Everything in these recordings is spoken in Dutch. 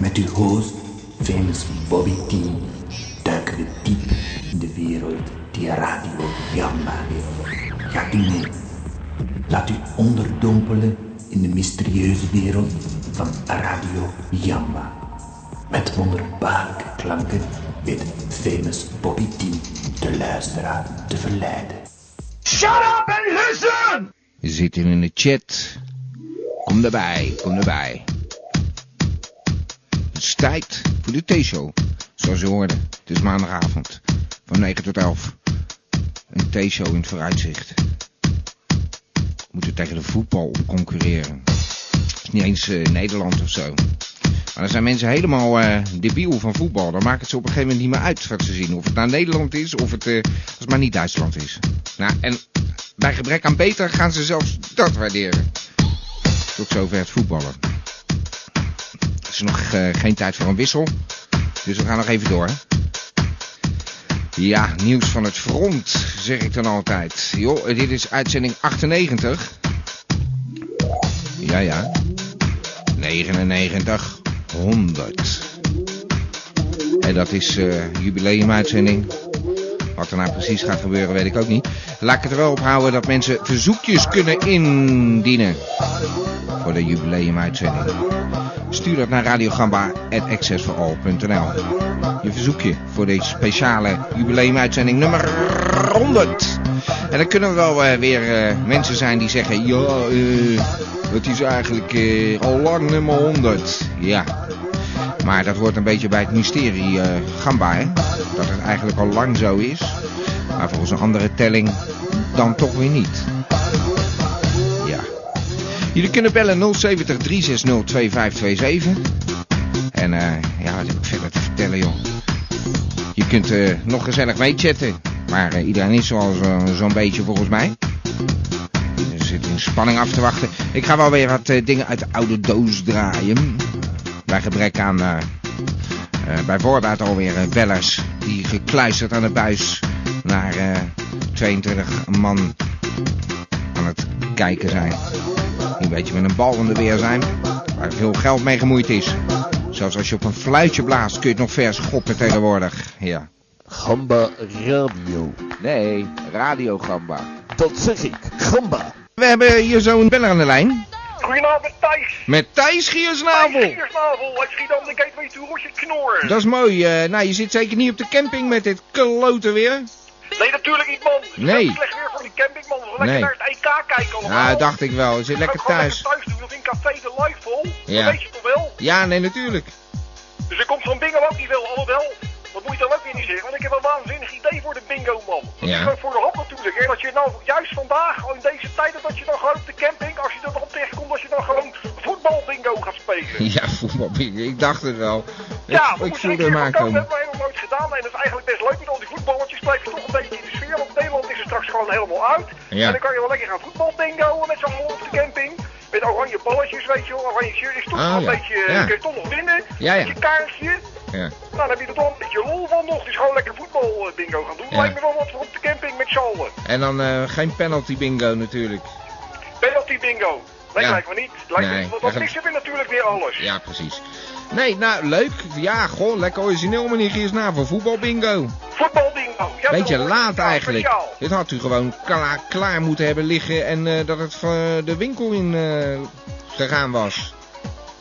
Met uw host, famous Bobby T, duiken we diep in de wereld die Radio Jamba heeft. Gaat u mee? Laat u onderdompelen in de mysterieuze wereld van Radio Jamba. Met wonderbaarlijke klanken weet famous Bobby T de luisteraar te verleiden. Shut up and listen! Je zit hier in de chat. Kom erbij, kom erbij. Het is tijd voor de T-show. Zoals je hoorde, het is maandagavond. Van 9 tot 11. Een T-show in het vooruitzicht. We moeten tegen de voetbal concurreren. Is niet eens eh, Nederland of zo. Maar er zijn mensen helemaal eh debiel van voetbal. Dan maakt het ze op een gegeven moment niet meer uit wat ze zien. Of het nou Nederland is, of het, eh, als het maar niet Duitsland is. Nou, en bij gebrek aan beter gaan ze zelfs dat waarderen. Tot zover het voetballen. Is nog eh, geen tijd voor een wissel. Dus we gaan nog even door. Ja, nieuws van het front, zeg ik dan altijd. Joh, dit is uitzending 98. Ja, ja. 99, 100. En dat is eh jubileumuitzending. Wat er nou precies gaat gebeuren, weet ik ook niet. Laat ik het er wel op houden dat mensen verzoekjes kunnen indienen. Voor de jubileumuitzending. Stuur dat naar radiogamba.accessforall.nl Je verzoekje voor deze speciale jubileumuitzending nummer 100. En dan kunnen er wel eh, weer eh, mensen zijn die zeggen... Ja, eh, het is eigenlijk al lang nummer 100. Ja, maar dat hoort een beetje bij het mysterie Gamba? Dat het eigenlijk al lang zo is. Maar volgens een andere telling dan toch weer niet. Jullie kunnen bellen 070 360 2527. En eh, ja, wat heb ik verder te vertellen, joh. Je kunt eh, nog gezellig meechatten. Maar eh, iedereen is zoal zo, zo'n beetje volgens mij. Iedereen zit in spanning af te wachten. Ik ga wel weer wat dingen uit de oude doos draaien. Bij gebrek aan bij voorbaat alweer bellers die gekluisterd aan de buis naar eh, 22 man aan het kijken zijn. Een beetje met een bal in de weer zijn, waar veel geld mee gemoeid is. Zelfs als je op een fluitje blaast kun je het nog vers schoppen tegenwoordig. Ja. Gamba Radio. Nee, Radio Gamba. Dat zeg ik, Gamba. We hebben hier zo'n beller aan de lijn. Goedenavond Thijs. Met Thijs Giersnavel. Thijs Giersnavel uit Schiedam, de gateway to Rosje Knor. Dat is mooi. eh, nou, je zit zeker niet op de camping met dit klote weer. Nee, natuurlijk niet man. Het Nee. heel slecht weer voor die camping man. We gaan Nee. lekker naar het EK kijken allemaal. Nou, dacht ik wel. Je zit We lekker thuis. thuis doen, of in café de live vol. Ja. Dat weet je toch wel? Ja, nee, natuurlijk. Dus er komt zo'n bingo ook niet wel, alhoewel. Dat moet je dan ook weer niet zeggen, want ik heb een waanzinnig idee voor de bingo man. Dat Ja. is voor de hand natuurlijk. Hè? Dat je nou juist vandaag, al in deze tijden, dat je dan gewoon op de camping, als je er dan tegenkomt, dat je dan gewoon voetbalbingo gaat spelen. Ja, voetbal. Ik dacht het wel. Ik, Ja, we ik moeten komen. aankomen. Dat hebben wij nog nooit gedaan. En dat is eigenlijk best leuk met al die voetballetjes. Blijf je toch een beetje in de sfeer. Want Nederland is er straks gewoon helemaal uit. Ja. En dan kan je wel lekker gaan voetbalbingoen met zo'n man op de camping. Met oranje balletjes, weet je wel. Oranje shirt is toch Oh, een ja. beetje... Ja. Kun je toch nog winnen. Ja, ja. Met je kaartje. Ja. Nou, dan heb je er toch een beetje lol van nog. Dus gewoon lekker voetbalbingo gaan doen. Ja. Lijkt me wel wat voor op de camping met z'n allen. En dan eh, geen penalty bingo natuurlijk. Penalty bingo. Nee, Ja. lijkt me niet. Lijkt Nee, me, want dat dan missen we natuurlijk weer alles. Ja, precies. Nee, nou, leuk. Ja, goh, lekker origineel, meneer Giersnavel. voor voetbalbingo. Voetbalbingo. Beetje laat eigenlijk. Dit had u gewoon klaar, klaar moeten hebben liggen en eh, dat het van de winkel in eh, gegaan was.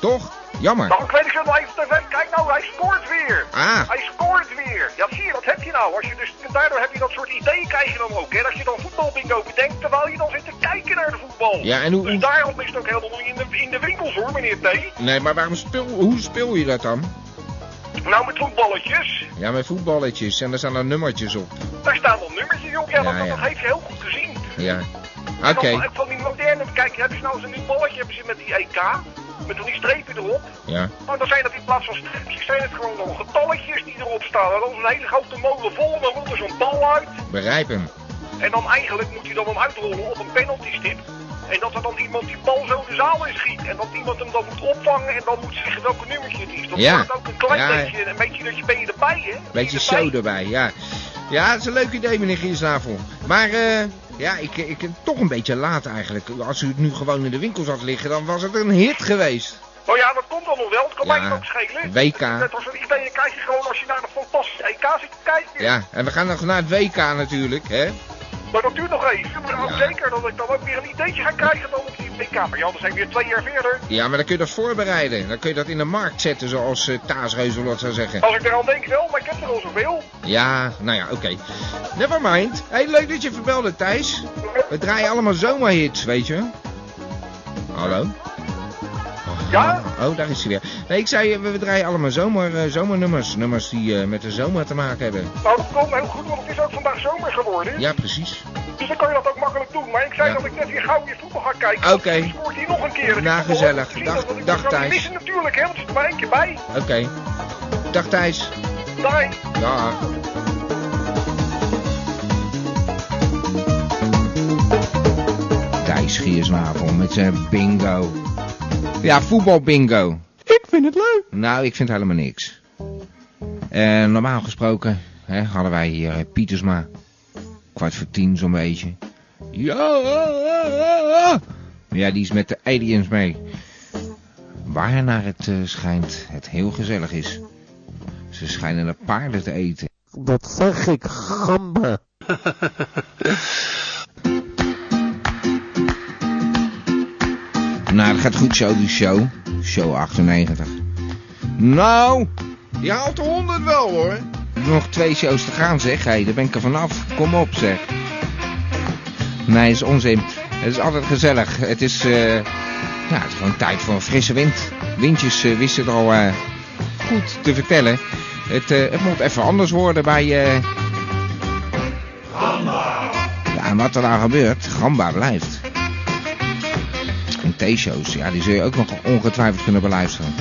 Toch? Jammer. Nou, ik weet niet zo even tv. Kijk nou, hij scoort weer. Ah. Hij scoort weer. Ja, zie je, dat heb je nou. Als je dus, daardoor heb je dat soort ideeën krijg je dan ook. Hè? Dat je dan voetbalbingo bedenkt terwijl je dan zit te kijken naar de voetbal. Ja, en hoe- Dus daarom is het ook helemaal niet in de, in de winkels hoor, meneer T. Nee, maar waarom speel, hoe speel je dat dan? Nou, met voetballetjes, Ja, met voetballetjes en er staan er nummertjes op. daar staan dan nummertjes op. Ja, Ja, dat, ja. dat heeft je heel goed gezien. Ja. Oké. dan ook van die moderne, kijk, hebben ze nou een nieuw balletje hebben ze met die EK. Met die strepen erop. Ja. Nou, dan zijn dat in plaats van streepjes, zijn het gewoon nog getalletjes die erop staan. En dan is een hele grote molen vol en dan rolt er zo'n bal uit. Begrijp hem. En dan eigenlijk moet hij dan hem uitrollen op een penalty stip. En dat er dan iemand die bal zo de zaal in schiet. En dat iemand hem dan moet opvangen en dan moet zeggen welke nummertje het is. Dat Ja. wordt ook een klein Ja. beetje, een beetje dat je ben je erbij, hè? Beetje erbij? show erbij, ja. Ja, dat is een leuk idee, meneer Giersnavel. Maar, eh, Ja, ik, ik, toch een beetje laat eigenlijk. Als u het nu gewoon in de winkels had liggen, dan was het een hit geweest. Oh ja, dat komt dan nog wel. Het kan Ja, mij ook schelen. WK. Net als een idee krijg je gewoon als je naar de fantastische EK zit te kijken. Ja, en we gaan nog naar het WK natuurlijk, hè? Maar dat duurt nog even. Maar Ja. zeker dat ik dan ook weer een ideetje ga krijgen dan op die WK. Maar ja, dan zijn we weer twee jaar verder. Ja, maar dan kun je dat voorbereiden. Dan kun je dat in de markt zetten, zoals uh, Taas Reuzelot zou zeggen. Als ik er aan denk wel, maar ik heb er al zoveel. Ja, nou ja, oké. Never mind. Hey, leuk dat je verbelde, Thijs. We draaien allemaal zomerhits, weet je. Hallo? Ja? Oh, daar is hij weer. Nee, ik zei, eh, we, draaien allemaal zomer, eh, zomernummers. Nummers die eh, met de zomer te maken hebben. Nou, dat komt heel goed, want het is ook vandaag zomer geworden. Ja, precies. Dus dan kan je dat ook makkelijk doen. Maar ik zei Ja. dat ik net weer gauw weer voetbal ga kijken. Oké. Scoort hij nog een keer. Nou, gezellig. Dag, Dag- dag, Thijs. missen natuurlijk, hè. Want er zit er maar één keer bij. Oké. Dag Thijs. Daar. Dag. Thijs Giersnavel met zijn bingo. Ja, voetbalbingo. Ik vind het leuk. Nou, ik vind helemaal niks. Eh, normaal gesproken hè, hadden wij hier eh, Pietersma. Kwart voor tien zo'n beetje. Ja, ja, die is met de aliens mee. Waar naar het eh, schijnt het heel gezellig is. Ze schijnen de paarden te eten. Dat zeg ik, gamba. Nou, dat gaat goed zo, die show. Show 98. Nou, je haalt de 100 wel hoor. Nog twee shows te gaan zeg. Hé, daar ben ik er vanaf. Kom op zeg. Nee, dat is onzin. Het is altijd gezellig. Het is, eh, ja, het is gewoon tijd voor een frisse wind. Windjes eh, wisten het al eh, goed te vertellen. Het, het moet even anders worden bij... eh Ja, en wat er nou gebeurt, Gamba blijft. T-shows, ja, die zul je ook nog ongetwijfeld kunnen beluisteren.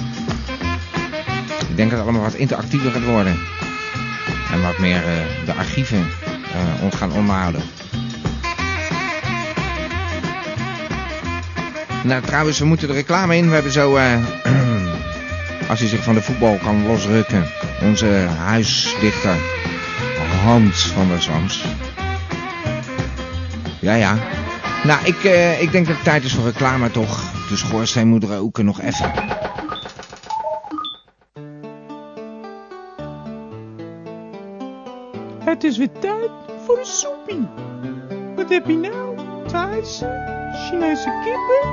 Ik denk dat het allemaal wat interactiever gaat worden. En wat meer eh, de archieven eh, ons gaan onderhouden. Nou, trouwens, we moeten de reclame in. We hebben zo, eh, als hij zich van de voetbal kan losrukken, onze huisdichter Hans van der Zwans. Ja, ja. Nou, ik, eh, ik denk dat het tijd is voor reclame toch. De schoorsteen moet roken nog even. Het is weer tijd voor een soepie. Wat heb je nou? Thaise, Chinese kippen,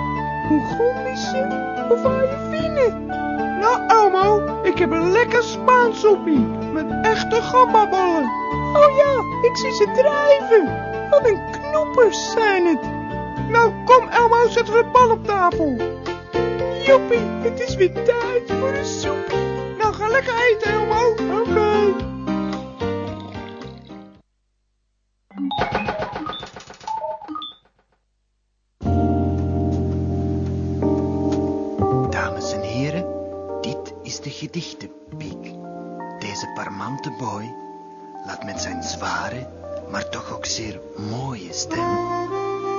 Mongolische of Ayurvine? Nou Elmo, ik heb een lekker Spaans soepie met echte gambaballen. Oh ja, ik zie ze drijven. Wat een knoepers zijn het. Nou kom Elmo, zetten we de bal op tafel. Joepie, het is weer tijd voor een soepie. Nou ga lekker eten Elmo. Oké. Dames en heren, dit is de gedichtenpiek. Deze parmante boy laat met zijn zware, maar toch ook zeer mooie stem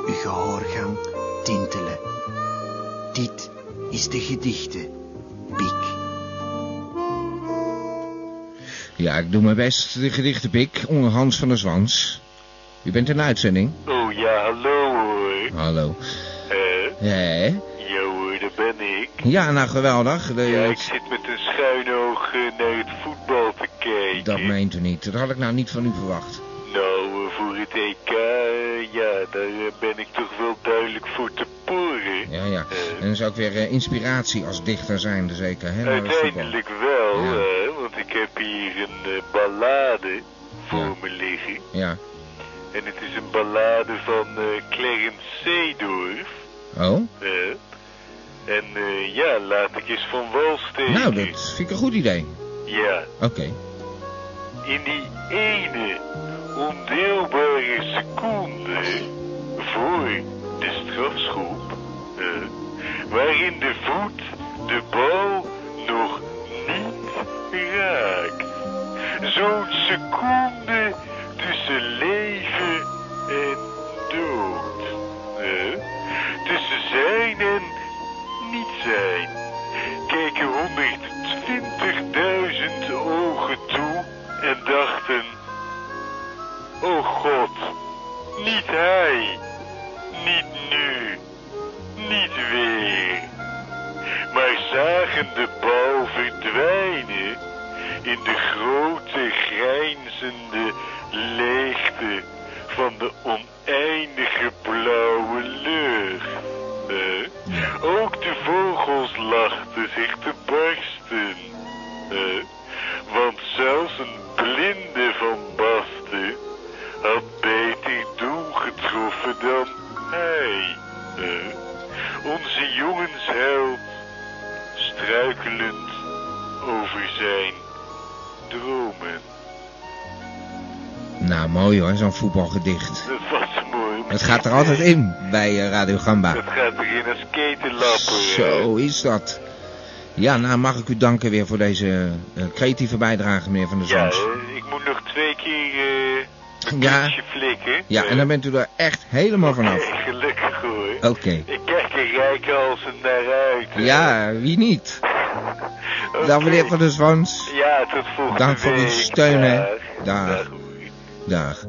uw gehoorgang tintelen. Dit is de gedichtenpiek. Ja, ik doe mijn best, de gedichtenpik, onder Hans van der Zwans. U bent in uitzending? Oh ja, hallo hoor. Hallo. Eh, Hé? ja hoor, daar ben ik. Ja, nou geweldig. De- Ja, ik zit met een schuin oog eh, naar het voetbal te kijken. dat meent u niet. Dat had ik nou niet van u verwacht. Nou, eh, voor het EK, ja, daar ben ik toch wel duidelijk voor te poren. Ja, ja. En dat is ook weer eh, inspiratie als dichter zijnde zeker, hè? Uiteindelijk wel, Ja. hè, want ik heb hier een eh, ballade voor Ja. me liggen. Ja. En het is een ballade van eh, Clarence Seedorf. Oh? en ja, laat ik eens van wal steken. Nou, dat vind ik een goed idee. Ja. Oké. In die ene ondeelbare seconde voor de strafschop, eh, waarin de voet de bal nog niet raakt. Zo'n seconde tussen leven en dood. eh, tussen zijn en niet zijn. Ook de vogels lachten zich te barsten. Eh? Want zelfs een blinde van Basten had beter doel getroffen dan hij. Eh? Onze jongensheld, struikelend over zijn dromen. Nou, mooi hoor, zo'n voetbalgedicht. Het gaat er altijd in bij eh, Radio Gamba. Dat gaat erin als ketenlapper. Zo is dat. Ja, nou mag ik u danken weer voor deze eh, creatieve bijdrage, meneer Van der Ja, Zons. eh, ik moet nog twee keer eh een Ja. flikken. Ja, en dan bent u er echt helemaal vanaf. Eh, Gelukkig hoor. Oké. Ik kijk er rijk als een naar uit. hè. Ja, wie niet? Oké. Dan meneer Van der Zwans. Ja, tot volgende Dank voor uw steun, hè. Dag. Dag. Dag.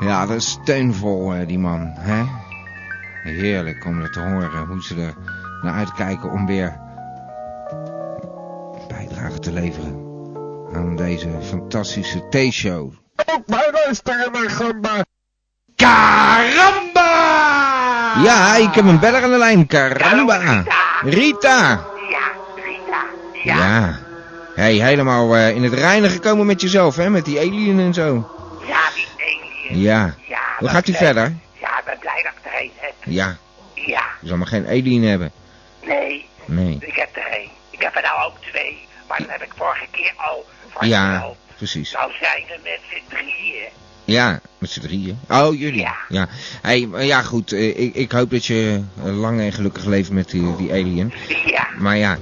Ja, dat is steunvol, eh, die man. Hè? Heerlijk om dat te horen. Hoe ze er naar uitkijken om weer bijdrage te leveren aan deze fantastische T-show. Ook wij luisteren naar Gamba. Caramba! Ja, ik heb een beller aan de lijn. Caramba! Rita! Ja, Rita. Ja. Ja. Hey, helemaal eh, in het reinen gekomen met jezelf, hè? Met die alien en zo. Ja. Ja. Ja, Hoe gaat u verder? Ja, ik ben blij dat ik er een heb. Ja. Ja, Je zal maar geen alien hebben. nee, Nee. ik heb er één. Ik heb er nou ook twee, maar dat heb ik vorige keer al Ja, verteld. precies. Nou zijn we met z'n drieën. Ja, met z'n drieën. Oh, jullie. Ja. Ja. Hey, maar ja, goed. eh, Ik, ik hoop dat je eh, lang en gelukkig leeft met die, die alien. Ja, Maar ja,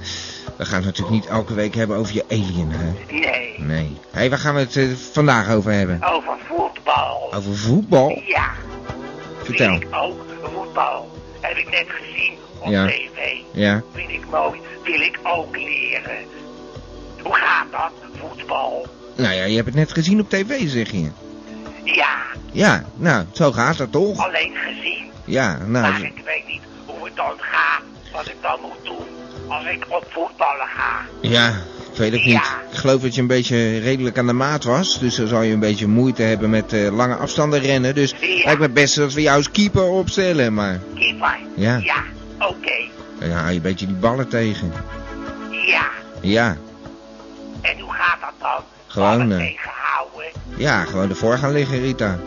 we gaan het natuurlijk niet elke week hebben over je alien, hè? nee, Nee. Hé, waar gaan we het eh, vandaag over hebben? over voetbal. Over voetbal? Ja, Vertel. vind ik ook voetbal. Heb ik net gezien op Ja. tv. Ja. Vind ik mooi, wil ik ook leren. Hoe gaat dat, voetbal? Nou ja, je hebt het net gezien op tv, zeg je. Ja, Ja, nou, zo gaat dat toch? alleen gezien. Ja, nou... Maar ik weet niet hoe het dan gaat, wat ik dan moet doen als ik op voetballen ga. Ja, ik weet het Ja. niet. Ik geloof dat je een beetje redelijk aan de maat was. Dus dan zal je een beetje moeite hebben met eh, lange afstanden rennen. Dus Ja. lijkt me het beste dat we jou als keeper opstellen. Maar Keeper? Ja. Ja, oké. dan hou je een beetje die ballen tegen. Ja, Ja, en hoe gaat dat dan? Gewoon, eh, tegenhouden, ja, gewoon ervoor gaan liggen, Rita.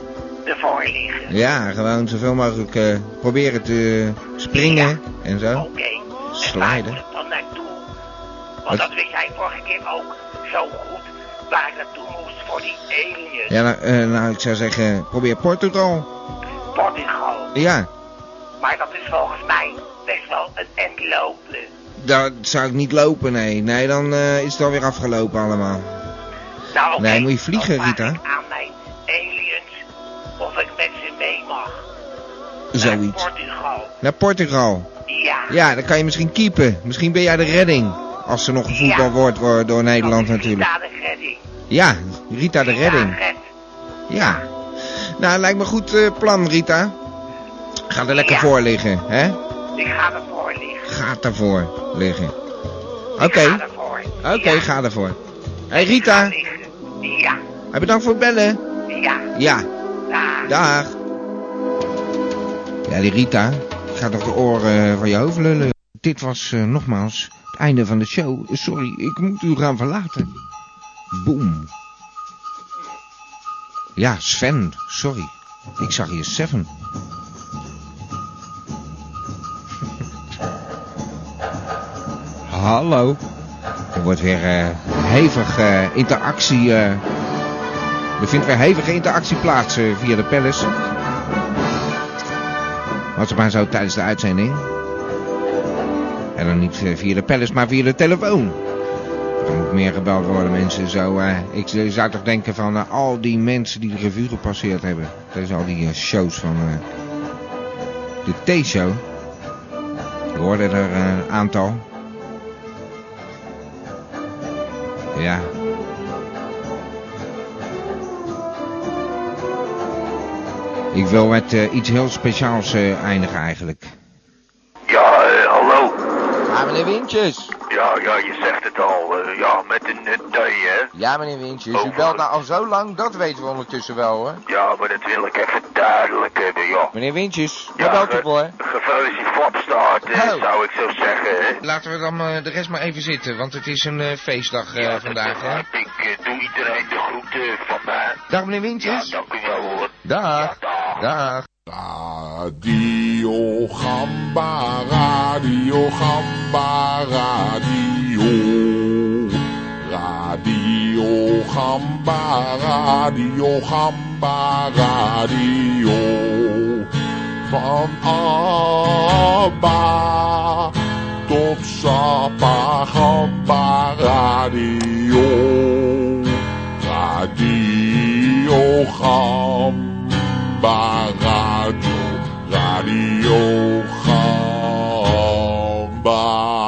ervoor liggen. Ja, gewoon zoveel mogelijk eh, proberen te springen en zo. Oké. En waar Want dat wist jij vorige keer ook zo goed waar ik naartoe moest voor die aliens. Ja, nou, nou, ik zou zeggen, probeer Portugal. Portugal. Ja, Maar dat is volgens mij best wel een end lopen. dat zou ik niet lopen, nee. Nee, dan eh, is het alweer afgelopen allemaal. Nou, oké. Nee, moet je vliegen, dan Rita. ik aan mijn aliens of ik met ze mee mag. Zoiets. Naar Portugal. Naar Portugal. Ja. Ja, dan kan je misschien keepen. Misschien ben jij de redding. Als er nog gevoetbald Ja. wordt door, Nederland natuurlijk. Rita de redding. Ja, Rita de redding. red. Ja. Nou, lijkt me goed eh, plan, Rita. Ga er lekker Ja. voor liggen, hè? Ik ga ervoor liggen. Ga ervoor liggen. Oké, ga ervoor. oké, Ja. ga ervoor. Hé hey, Rita. Ja. hey, bedankt voor het bellen. Ja. Ja, dag. Ja, die Rita gaat nog de oren van je hoofd lullen. Dit was eh, nogmaals het einde van de show. Sorry, ik moet u gaan verlaten. Boom. Ja, Sven, sorry. Ik zag hier Seven. Hallo. Er wordt weer eh, hevig eh, interactie. eh, er vindt weer hevige interactie plaats via de palace. Was het maar zo tijdens de uitzending. En dan niet eh, via de palace, maar via de telefoon. Er moet meer gebeld worden, mensen. Zo, eh, ik zou toch denken van eh, al die mensen die de revue gepasseerd hebben. Tijdens al die eh, shows van eh, de T-show. Ik hoorde er eh, een aantal. Ja. Ik wil met eh, iets heel speciaals eh, eindigen eigenlijk. Ja, eh, hallo. Ja, meneer Wintjes. Ja, ja, je zegt het al. eh, ja, met een D, hè? Ja, meneer Wintjes. U Over- belt nou al zo lang, dat weten we ondertussen wel, hoor. Ja, maar dat wil ik even duidelijk hebben, ja. Meneer Wintjes, Ja, waar belt u voor? Gefeliciteerd flapstaart, eh, Oh. zou ik zo zeggen, hè? Laten we dan eh, de rest maar even zitten, want het is een eh, feestdag eh, Ja, vandaag, hè. Ik eh, doe iedereen de groeten van mij. Dag, meneer Ja, Wintjes. dank u wel, hoor. Dag. Ja, dag. Dag. Radio Gamba, Radio Gamba, Radio. Radio Gamba, Radio Gamba, Radio. Van Abba tot Sapa Gamba, Radio. Radio Gamba, Radio, Radio Ah.